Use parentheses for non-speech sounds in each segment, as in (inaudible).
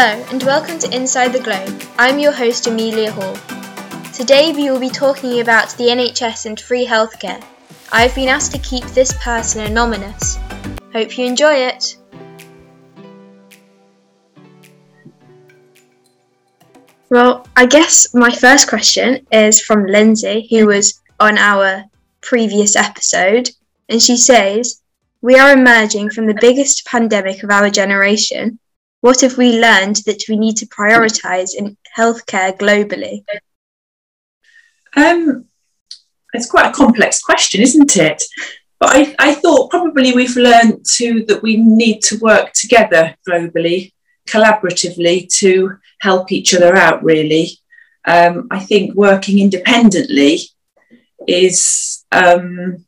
Hello, and welcome to Inside the Globe. I'm your host, Amelia Hall. Today we will be talking about the NHS and free healthcare. I've been asked to keep this person anonymous. Hope you enjoy it. Well, I guess my first question is from Lindsay, who was on our previous episode, and she says, We are emerging from the biggest pandemic of our generation. What have we learned that we need to prioritise in healthcare globally? Um, it's quite a complex question, isn't it? But I, I thought probably we've learned too that we need to work together globally, collaboratively to help each other out, really. Um, I think working independently is um,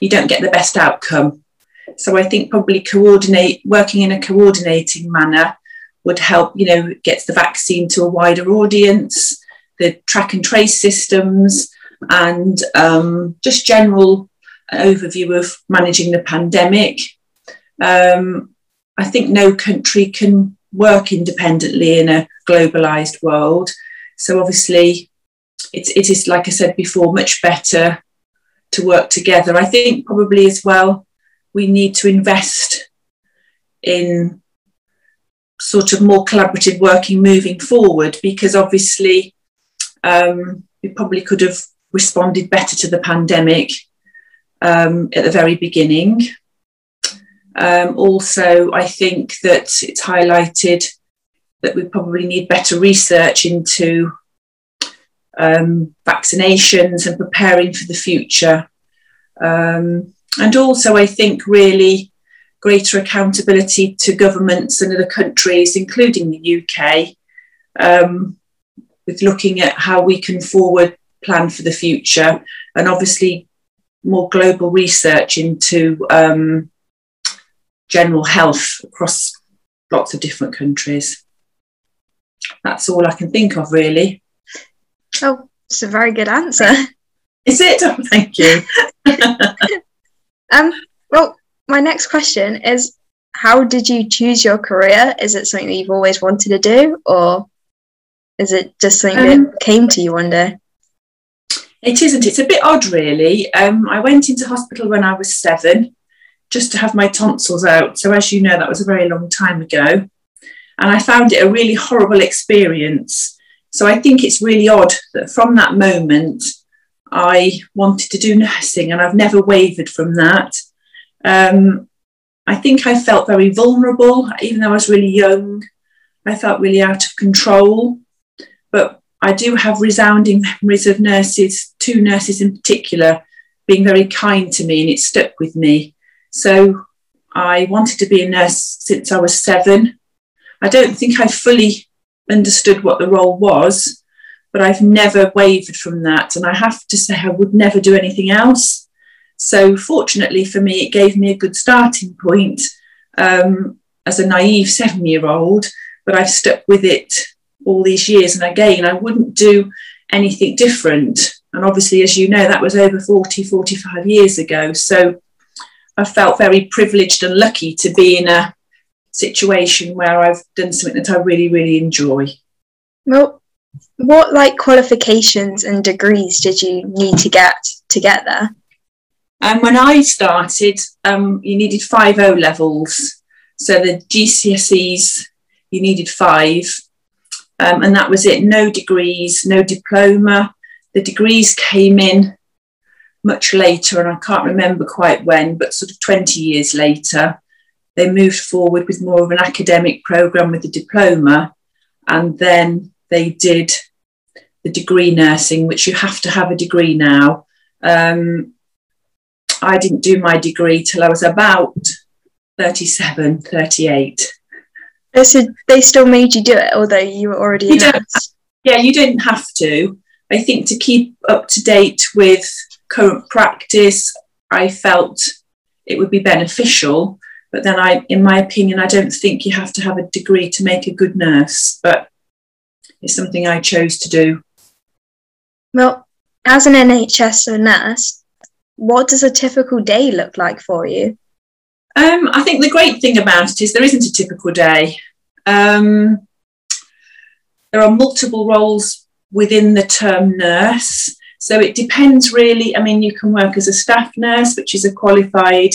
you don't get the best outcome. So I think probably coordinate working in a coordinating manner would help, you know, gets the vaccine to a wider audience, the track and trace systems, and um, just general overview of managing the pandemic. Um, I think no country can work independently in a globalized world. So obviously, it's, it is, like I said before, much better to work together. I think probably as well, we need to invest in sort of more collaborative working moving forward because obviously um, we probably could have responded better to the pandemic um, at the very beginning. Um, also, I think that it's highlighted that we probably need better research into um, vaccinations and preparing for the future. Um, and also, I think really greater accountability to governments and other countries, including the UK, um, with looking at how we can forward plan for the future and obviously more global research into um, general health across lots of different countries. That's all I can think of, really. Oh, it's a very good answer. Is it? Oh, (laughs) thank you. (laughs) um, well, my next question is how did you choose your career? Is it something that you've always wanted to do, or is it just something um, that came to you one day? It isn't. It's a bit odd, really. Um, I went into hospital when I was seven just to have my tonsils out. So, as you know, that was a very long time ago. And I found it a really horrible experience. So, I think it's really odd that from that moment, I wanted to do nursing and I've never wavered from that. Um, I think I felt very vulnerable, even though I was really young. I felt really out of control. But I do have resounding memories of nurses, two nurses in particular, being very kind to me, and it stuck with me. So I wanted to be a nurse since I was seven. I don't think I fully understood what the role was, but I've never wavered from that. And I have to say, I would never do anything else. So, fortunately for me, it gave me a good starting point um, as a naive seven year old, but I've stuck with it all these years. And again, I wouldn't do anything different. And obviously, as you know, that was over 40, 45 years ago. So I felt very privileged and lucky to be in a situation where I've done something that I really, really enjoy. Well, what like qualifications and degrees did you need to get to get there? And when I started, um, you needed five O levels. So the GCSEs, you needed five, um, and that was it. No degrees, no diploma. The degrees came in much later, and I can't remember quite when, but sort of 20 years later. They moved forward with more of an academic program with the diploma, and then they did the degree nursing, which you have to have a degree now. Um, I didn't do my degree till I was about 37, 38. So they still made you do it, although you were already you have, Yeah, you didn't have to. I think to keep up to date with current practice, I felt it would be beneficial. But then, I, in my opinion, I don't think you have to have a degree to make a good nurse. But it's something I chose to do. Well, as an NHS nurse, what does a typical day look like for you? Um, I think the great thing about it is there isn't a typical day. Um, there are multiple roles within the term nurse. So it depends really. I mean, you can work as a staff nurse, which is a qualified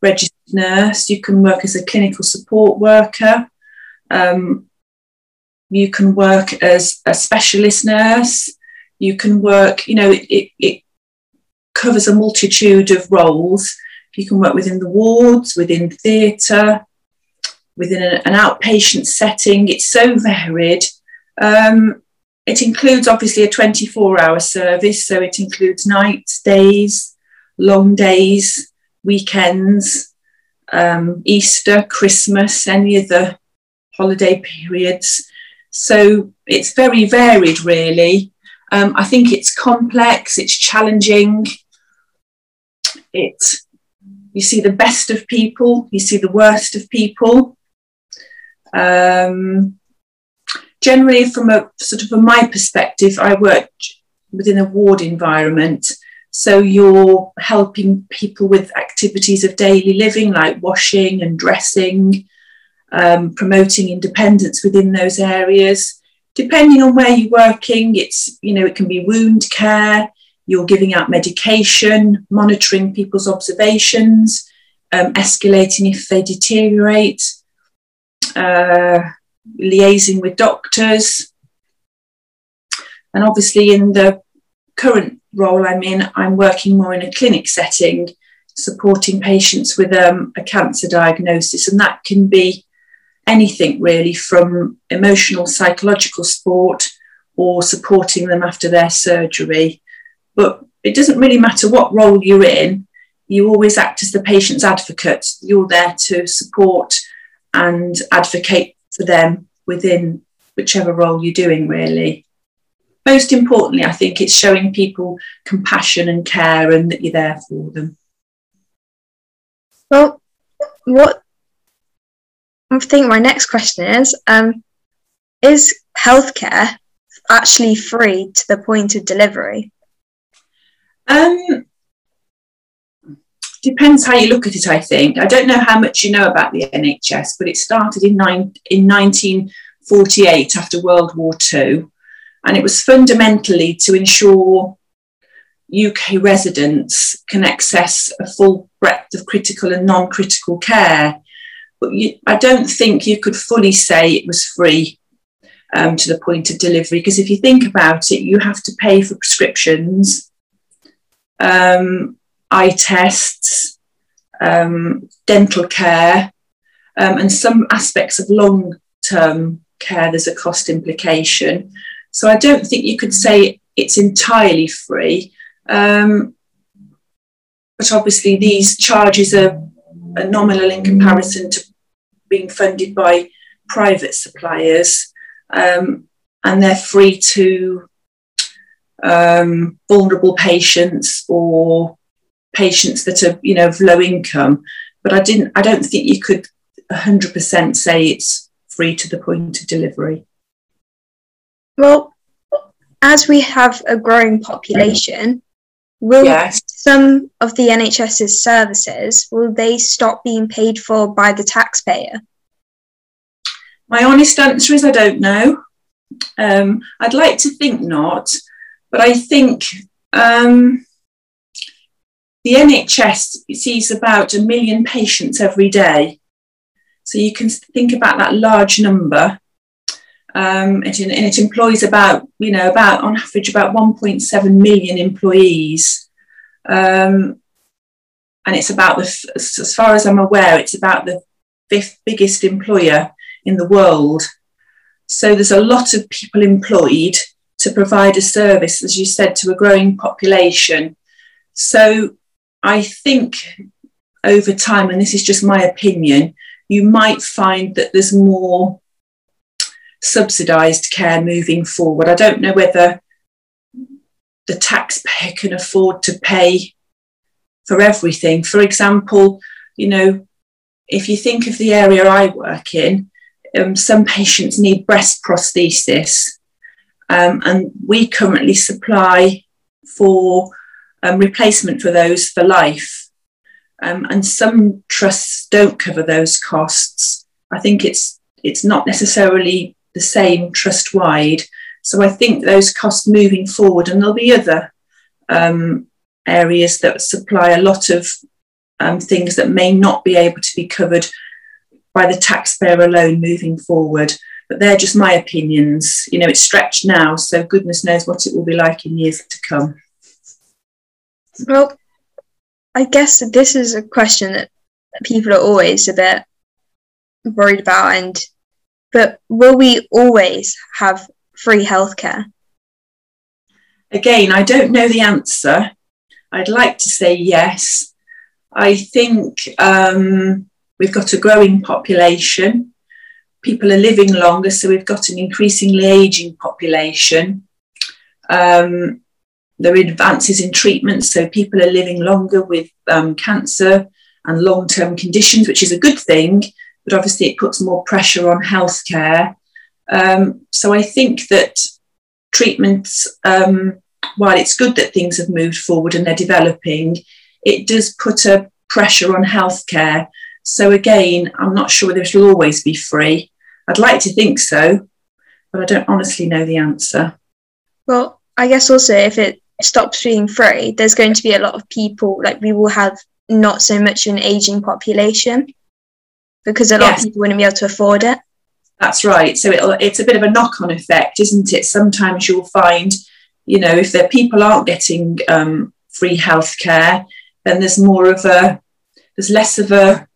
registered nurse. You can work as a clinical support worker. Um, you can work as a specialist nurse. You can work, you know, it, it covers a multitude of roles. You can work within the wards, within theatre, within an, outpatient setting. It's so varied. Um, it includes obviously a 24 hour service, so it includes nights, days, long days, weekends, um, Easter, Christmas, any of the holiday periods. So it's very varied, really. Um, I think it's complex, it's challenging. It, you see the best of people, you see the worst of people. Um, generally, from a sort of from my perspective, I work within a ward environment. So you're helping people with activities of daily living like washing and dressing, um, promoting independence within those areas. Depending on where you're working, it's you know it can be wound care. You're giving out medication, monitoring people's observations, um, escalating if they deteriorate, uh, liaising with doctors. And obviously, in the current role I'm in, I'm working more in a clinic setting, supporting patients with um, a cancer diagnosis. And that can be anything really from emotional, psychological support or supporting them after their surgery. But it doesn't really matter what role you're in, you always act as the patient's advocate. You're there to support and advocate for them within whichever role you're doing, really. Most importantly, I think it's showing people compassion and care and that you're there for them. Well, what I think my next question is um, Is healthcare actually free to the point of delivery? Um, depends how you look at it, I think. I don't know how much you know about the NHS, but it started in, nine, in 1948 after World War II. And it was fundamentally to ensure UK residents can access a full breadth of critical and non critical care. But you, I don't think you could fully say it was free um, to the point of delivery, because if you think about it, you have to pay for prescriptions. Um, eye tests, um, dental care, um, and some aspects of long term care, there's a cost implication. So I don't think you could say it's entirely free. Um, but obviously, these charges are, are nominal in comparison to being funded by private suppliers, um, and they're free to um, vulnerable patients or patients that are you know of low income. But i didn't i don't think you could 100% say it's free to the point of delivery. Well as we have a growing population will yes. some of the nhs's services will they stop being paid for by the taxpayer? My honest answer is i don't know. Um, i'd like to think not but i think um, the NHS sees about a million patients every day. So you can think about that large number. Um, and, and, it employs about, you know, about on average about 1.7 million employees. Um, and it's about the, as far as I'm aware, it's about the fifth biggest employer in the world. So there's a lot of people employed to provide a service, as you said, to a growing population. So I think over time, and this is just my opinion, you might find that there's more subsidised care moving forward. I don't know whether the taxpayer can afford to pay for everything. For example, you know, if you think of the area I work in, um, some patients need breast prosthesis, um, and we currently supply for um, replacement for those for life. Um, and some trusts don't cover those costs. I think it's it's not necessarily the same trust wide. So I think those costs moving forward, and there'll be other um, areas that supply a lot of um, things that may not be able to be covered by the taxpayer alone moving forward. But they're just my opinions. You know, it's stretched now, so goodness knows what it will be like in years to come. Well, I guess this is a question that people are always a bit worried about and but will we always have free healthcare? Again, I don't know the answer. I'd like to say yes. I think um, we've got a growing population. People are living longer, so we've got an increasingly aging population. Um, there are advances in treatment, so people are living longer with um, cancer and long term conditions, which is a good thing, but obviously it puts more pressure on healthcare. Um, so I think that treatments, um, while it's good that things have moved forward and they're developing, it does put a pressure on healthcare. So again, I'm not sure whether it'll always be free. I'd like to think so, but I don't honestly know the answer. Well, I guess also if it stops being free, there's going to be a lot of people, like we will have not so much an aging population because a lot yes. of people wouldn't be able to afford it. That's right. So it's a bit of a knock on effect, isn't it? Sometimes you'll find, you know, if the people aren't getting um, free healthcare, then there's more of a, there's less of a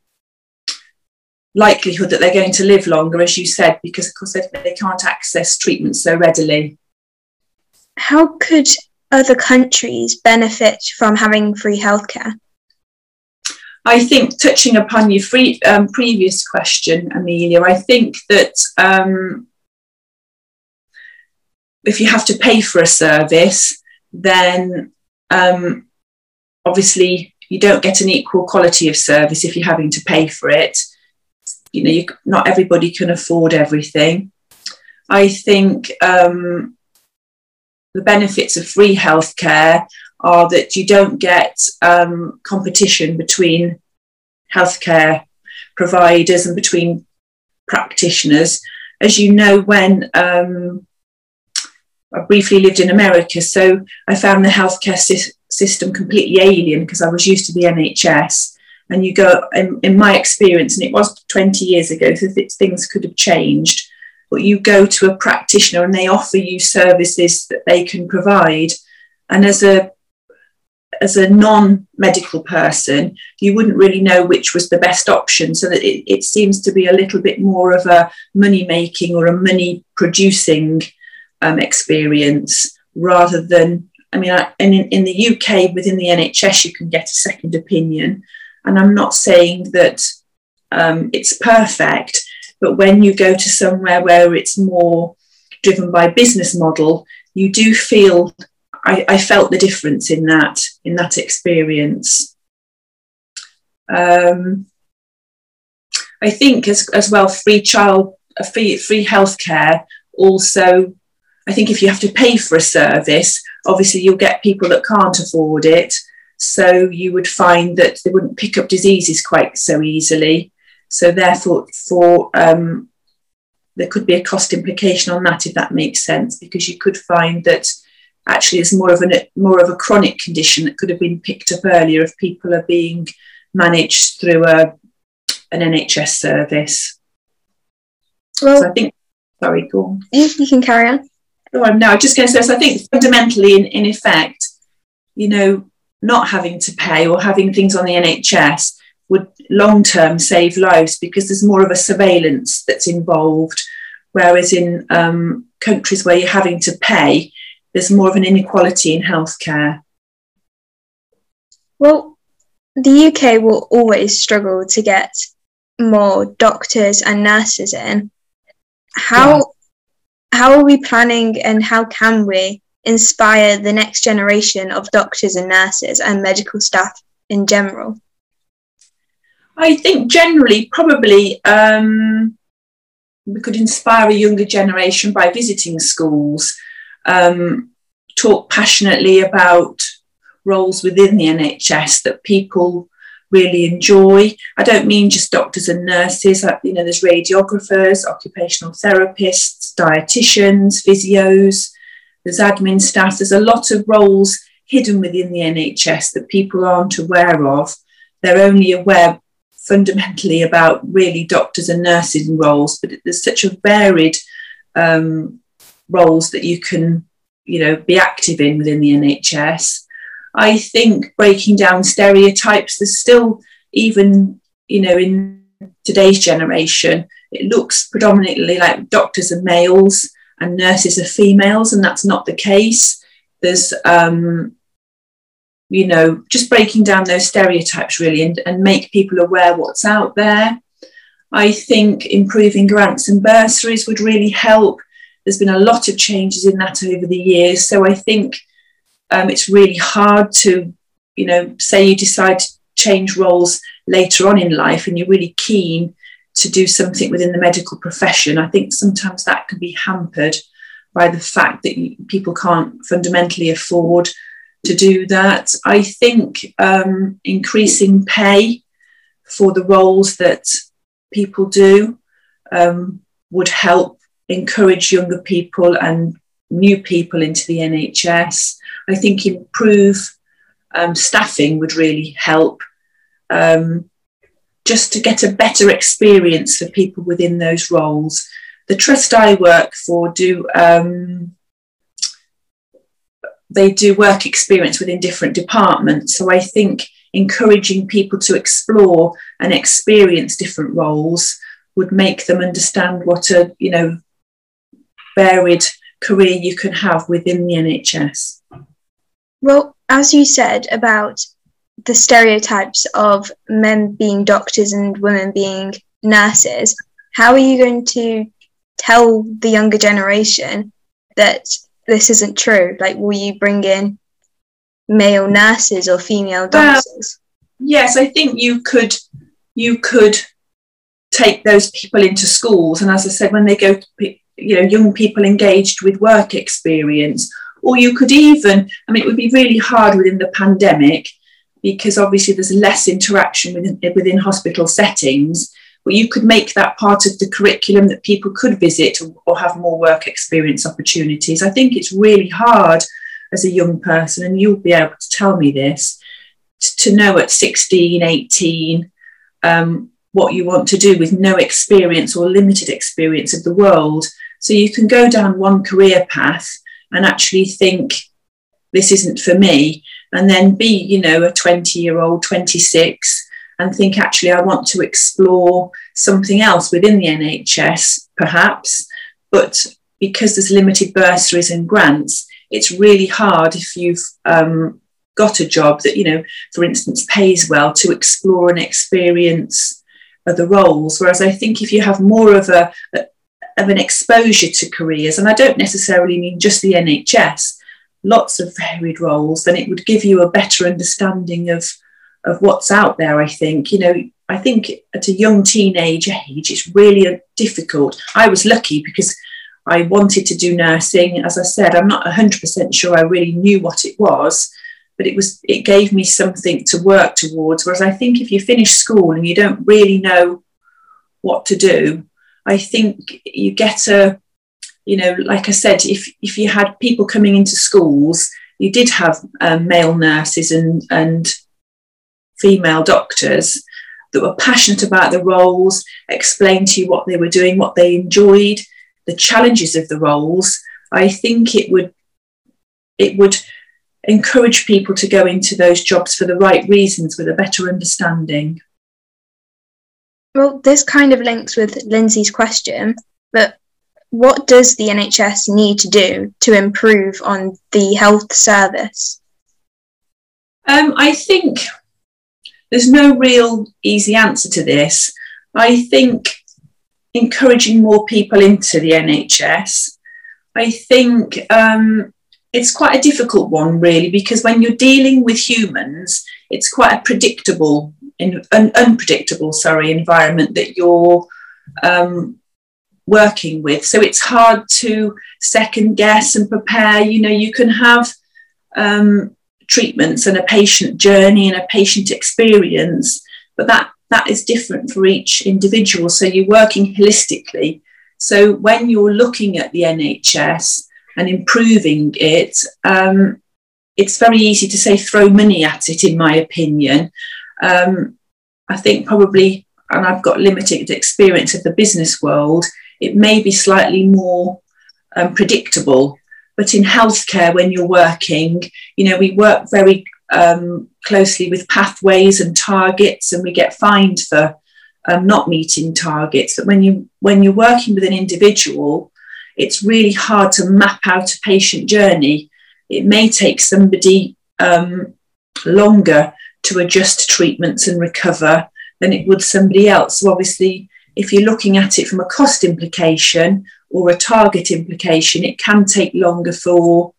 likelihood that they're going to live longer, as you said, because of course they, they can't access treatment so readily. How could other countries benefit from having free healthcare? I think touching upon your free, um, previous question, Amelia, I think that um, if you have to pay for a service, then um, obviously you don't get an equal quality of service if you're having to pay for it. You know, you, not everybody can afford everything. I think um, the benefits of free healthcare are that you don't get um, competition between healthcare providers and between practitioners. As you know, when um, I briefly lived in America, so I found the healthcare sy- system completely alien because I was used to the NHS. And you go, in, in my experience, and it was 20 years ago, so th- things could have changed, but you go to a practitioner and they offer you services that they can provide. And as a as a non-medical person, you wouldn't really know which was the best option. So that it, it seems to be a little bit more of a money making or a money producing um, experience rather than. I mean, I, in, in the UK within the NHS, you can get a second opinion, and I'm not saying that um, it's perfect, but when you go to somewhere where it's more driven by business model, you do feel I, I felt the difference in that in that experience. Um, I think as, as well, free child, free, free healthcare also, I think if you have to pay for a service, obviously you'll get people that can't afford it. So you would find that they wouldn't pick up diseases quite so easily. So therefore, for um, there could be a cost implication on that if that makes sense, because you could find that actually it's more of a more of a chronic condition that could have been picked up earlier if people are being managed through a an NHS service. Well, so I think. Sorry, go on. You, you can carry on. Oh, no, I'm just going to say. So I think fundamentally, in, in effect, you know, not having to pay or having things on the NHS would long term save lives because there's more of a surveillance that's involved. Whereas in um, countries where you're having to pay, there's more of an inequality in healthcare? Well, the UK will always struggle to get more doctors and nurses in. How yeah. how are we planning and how can we inspire the next generation of doctors and nurses and medical staff in general? I think generally, probably um, we could inspire a younger generation by visiting schools um, talk passionately about roles within the NHS that people really enjoy. I don't mean just doctors and nurses. You know, there's radiographers, occupational therapists, dietitians, physios. There's admin staff. There's a lot of roles hidden within the NHS that people aren't aware of. They're only aware fundamentally about really doctors and nurses and roles, but there's such a varied um, roles that you can, you know, be active in within the NHS. I think breaking down stereotypes, there's still even, you know, in today's generation, it looks predominantly like doctors are males and nurses are females, and that's not the case. There's, um, you know, just breaking down those stereotypes really and, and make people aware what's out there. I think improving grants and bursaries would really help. There's been a lot of changes in that over the years. So I think um, it's really hard to, you know, say you decide to change roles later on in life and you're really keen to do something within the medical profession. I think sometimes that can be hampered by the fact that people can't fundamentally afford to do that. I think um, increasing pay for the roles that people do um, would help encourage younger people and new people into the NHS. I think improve um, staffing would really help um, just to get a better experience for people within those roles. The trust I work for do um, they do work experience within different departments. So I think encouraging people to explore and experience different roles would make them understand what a you know varied career you can have within the NHS. Well, as you said about the stereotypes of men being doctors and women being nurses, how are you going to tell the younger generation that this isn't true? Like, will you bring in male nurses or female doctors? yes, I think you could. You could take those people into schools, and as I said, when they go, to, you know, young people engaged with work experience or you could even, I mean, it would be really hard within the pandemic because obviously there's less interaction within, within hospital settings. But you could make that part of the curriculum that people could visit or, have more work experience opportunities. I think it's really hard as a young person, and you'll be able to tell me this, to know at 16, 18, um, what you want to do with no experience or limited experience of the world. So you can go down one career path and actually think this isn't for me and then be you know a 20 year old 26 and think actually i want to explore something else within the nhs perhaps. But because there's limited bursaries and grants it's really hard if you've um, got a job that you know for instance pays well to explore and experience other roles. Whereas i think if you have more of a, a of an exposure to careers, and I don't necessarily mean just the NHS, lots of varied roles, then it would give you a better understanding of of what's out there. I think you know. I think at a young teenage age, it's really difficult. I was lucky because I wanted to do nursing. As I said, I'm not 100% sure I really knew what it was, but it was it gave me something to work towards. Whereas I think if you finish school and you don't really know what to do, I think you get a, you know, like I said, if if you had people coming into schools, you did have um, male nurses and and female doctors that were passionate about the roles, explained to you what they were doing, what they enjoyed, the challenges of the roles. I think it would it would encourage people to go into those jobs for the right reasons with a better understanding. Well, this kind of links with Lindsay's question, but what does the NHS need to do to improve on the health service? Um, I think there's no real easy answer to this. I think encouraging more people into the NHS. I think um, it's quite a difficult one, really, because when you're dealing with humans, it's quite a predictable an unpredictable sorry environment that you're um, working with so it's hard to second guess and prepare you know you can have um, treatments and a patient journey and a patient experience, but that that is different for each individual. So you're working holistically. So when you're looking at the NHS and improving it, um, it's very easy to say throw money at it, in my opinion. Um, I think probably, and I've got limited experience of the business world, it may be slightly more um, predictable. But in healthcare, when you're working, you know, we work very um, closely with pathways and targets, and we get fined for um, not meeting targets. But when you when you're working with an individual, it's really hard to map out a patient journey. It may take somebody um, longer to adjust treatments and recover than it would somebody else. So obviously, if you're looking at it from a cost implication or a target implication, it can take longer for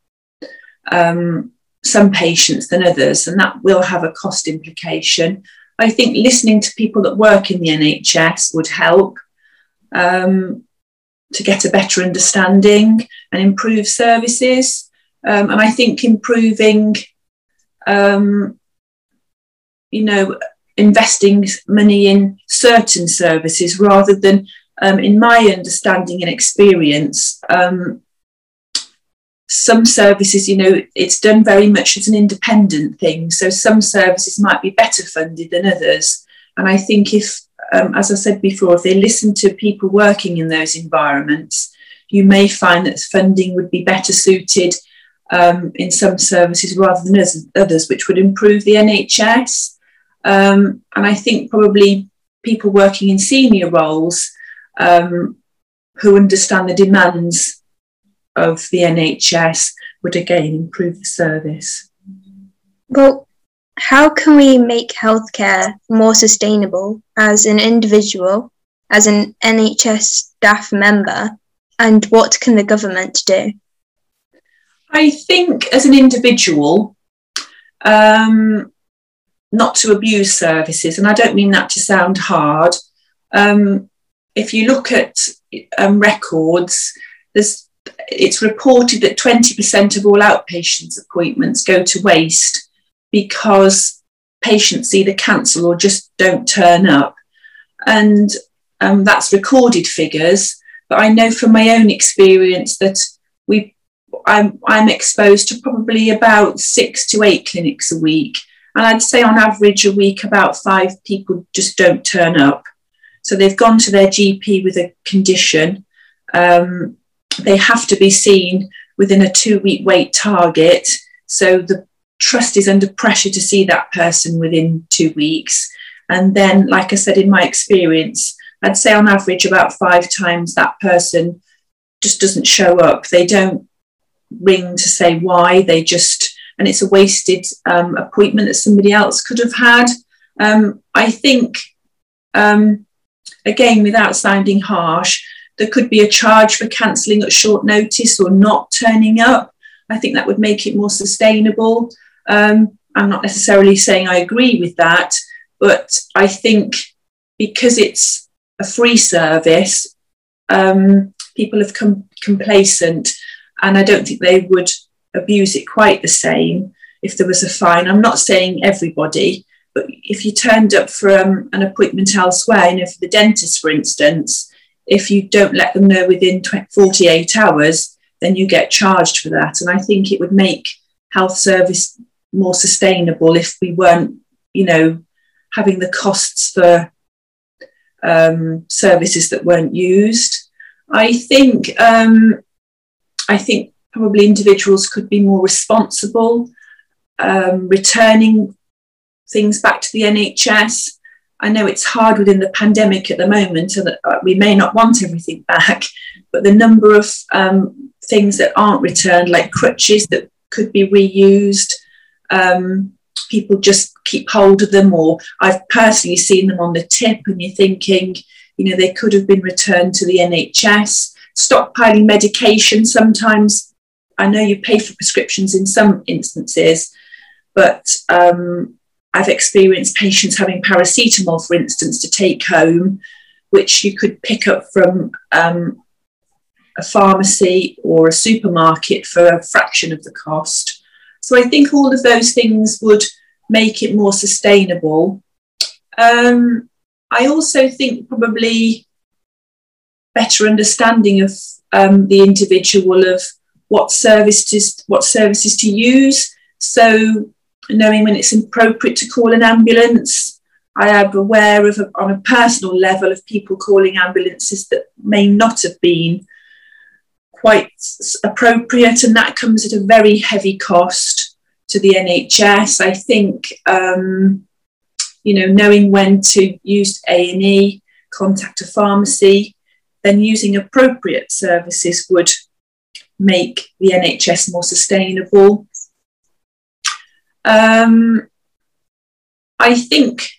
um, some patients than others, and that will have a cost implication. I think listening to people that work in the NHS would help um, to get a better understanding and improve services. Um, and I think improving, um, you know, investing money in certain services rather than, um, in my understanding and experience, um, some services, you know, it's done very much as an independent thing. So some services might be better funded than others. And I think if, um, as I said before, if they listen to people working in those environments, you may find that funding would be better suited um, in some services rather than others, which would improve the NHS. Um, and I think probably people working in senior roles um, who understand the demands of the NHS would again improve the service. Well, how can we make healthcare more sustainable as an individual, as an NHS staff member, and what can the government do? I think as an individual, um, not to abuse services, and I don't mean that to sound hard. Um, if you look at um, records, it's reported that 20% of all outpatients appointments go to waste because patients either cancel or just don't turn up. And um, that's recorded figures. But I know from my own experience that we, I'm, I'm exposed to probably about six to eight clinics a week. And I'd say on average a week, about five people just don't turn up. So they've gone to their GP with a condition. Um, they have to be seen within a two week wait target. So the trust is under pressure to see that person within two weeks. And then, like I said, in my experience, I'd say on average about five times that person just doesn't show up. They don't ring to say why, they just, and it's a wasted um, appointment that somebody else could have had. Um, I think, um, again, without sounding harsh, there could be a charge for cancelling at short notice or not turning up. I think that would make it more sustainable. Um, I'm not necessarily saying I agree with that, but I think because it's a free service, um, people have come complacent, and I don't think they would abuse it quite the same if there was a fine. I'm not saying everybody, but if you turned up for um, an appointment elsewhere, you know, for the dentist, for instance, if you don't let them know within 48 hours, then you get charged for that. And I think it would make health service more sustainable if we weren't, you know, having the costs for um, services that weren't used. I think um, I think probably individuals could be more responsible, um, returning things back to the NHS. I know it's hard within the pandemic at the moment, and uh, we may not want everything back, but the number of um, things that aren't returned, like crutches that could be reused, um, people just keep hold of them, or I've personally seen them on the tip, and you're thinking, you know, they could have been returned to the NHS. Stockpiling medication, sometimes I know you pay for prescriptions in some instances, but um, I've experienced patients having paracetamol, for instance, to take home, which you could pick up from um, a pharmacy or a supermarket for a fraction of the cost. So I think all of those things would make it more sustainable. Um, I also think probably better understanding of um, the individual of what services what services to use. So knowing when it's appropriate to call an ambulance. I am aware of on a personal level of people calling ambulances that may not have been quite appropriate, and that comes at a very heavy cost to the NHS. I think um, you know knowing when to use A and E, contact a pharmacy, then using appropriate services would make the NHS more sustainable. Um, I think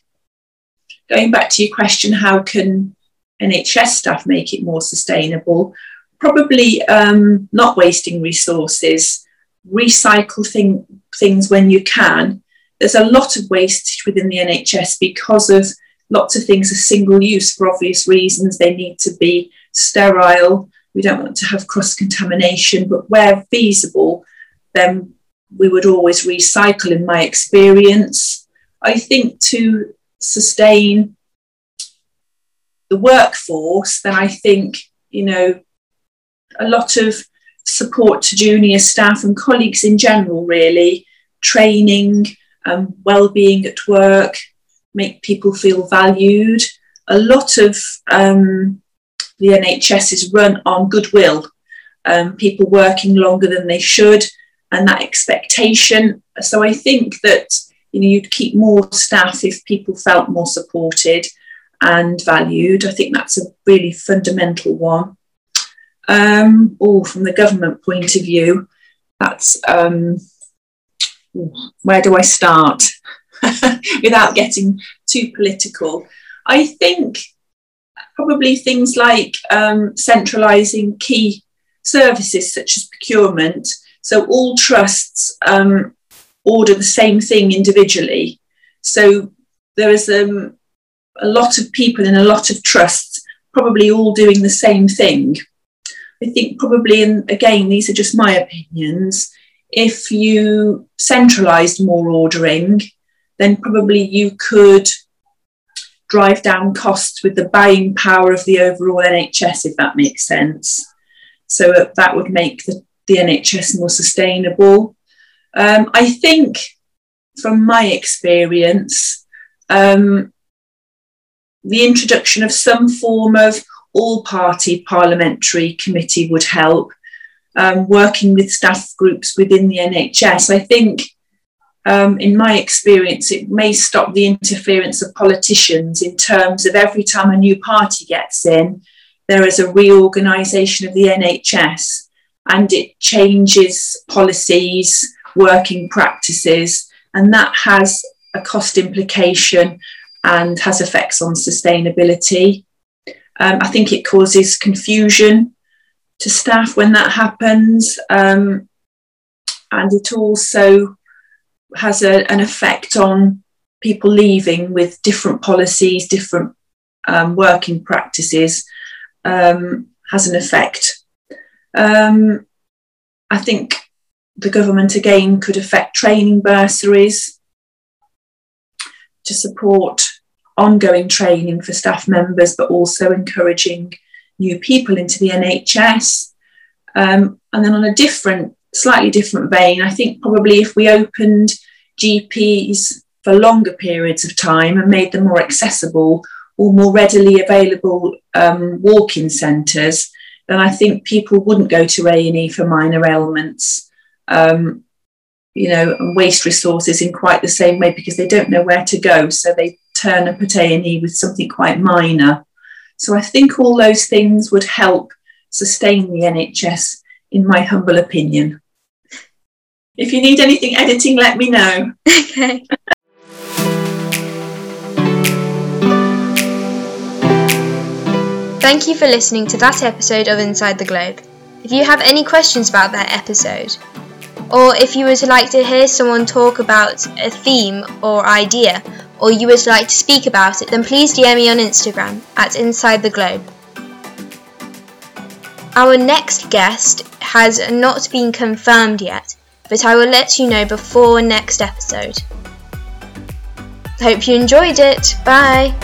going back to your question, how can NHS staff make it more sustainable? Probably um, not wasting resources, recycle thing, things when you can. There's a lot of wastage within the NHS because of lots of things are single use for obvious reasons. They need to be sterile. We don't want to have cross contamination, but where feasible, then we would always recycle, in my experience. I think to sustain the workforce, then I think, you know, a lot of support to junior staff and colleagues in general, really, training, um, well-being at work, make people feel valued. A lot of um, the NHS is run on goodwill, um, people working longer than they should, and that expectation. So I think that you know you'd keep more staff if people felt more supported and valued. I think that's a really fundamental one. Um, oh, from the government point of view, that's um, where do I start (laughs) without getting too political? I think probably things like um, centralising key services such as procurement so all trusts um, order the same thing individually. So there is um, a lot of people in a lot of trusts probably all doing the same thing. I think probably, and again, these are just my opinions. If you centralised more ordering, then probably you could drive down costs with the buying power of the overall NHS, if that makes sense. So that would make the the NHS more sustainable. Um, I think, from my experience, um, the introduction of some form of all party parliamentary committee would help. Um, working with staff groups within the NHS, I think, um, in my experience, it may stop the interference of politicians in terms of every time a new party gets in, there is a reorganisation of the NHS and it changes policies, working practices, and that has a cost implication and has effects on sustainability. Um, I think it causes confusion to staff when that happens, um, and it also has a, an effect on people leaving with different policies, different um, working practices, um, has an effect um, I think the government again could affect training bursaries to support ongoing training for staff members, but also encouraging new people into the NHS. Um, and then on a different, slightly different vein, I think probably if we opened GPs for longer periods of time and made them more accessible or more readily available um, walk-in centres, then I think people wouldn't go to A&E for minor ailments, um, you know, and waste resources in quite the same way because they don't know where to go. So they turn up at A&E with something quite minor. So I think all those things would help sustain the NHS, in my humble opinion. If you need anything editing, let me know. (laughs) Okay. Thank you for listening to that episode of Inside the Globe. If you have any questions about that episode, or if you would like to hear someone talk about a theme or idea, or you would like to speak about it, then please DM me on Instagram at Inside the Globe. Our next guest has not been confirmed yet, but I will let you know before next episode. Hope you enjoyed it. Bye.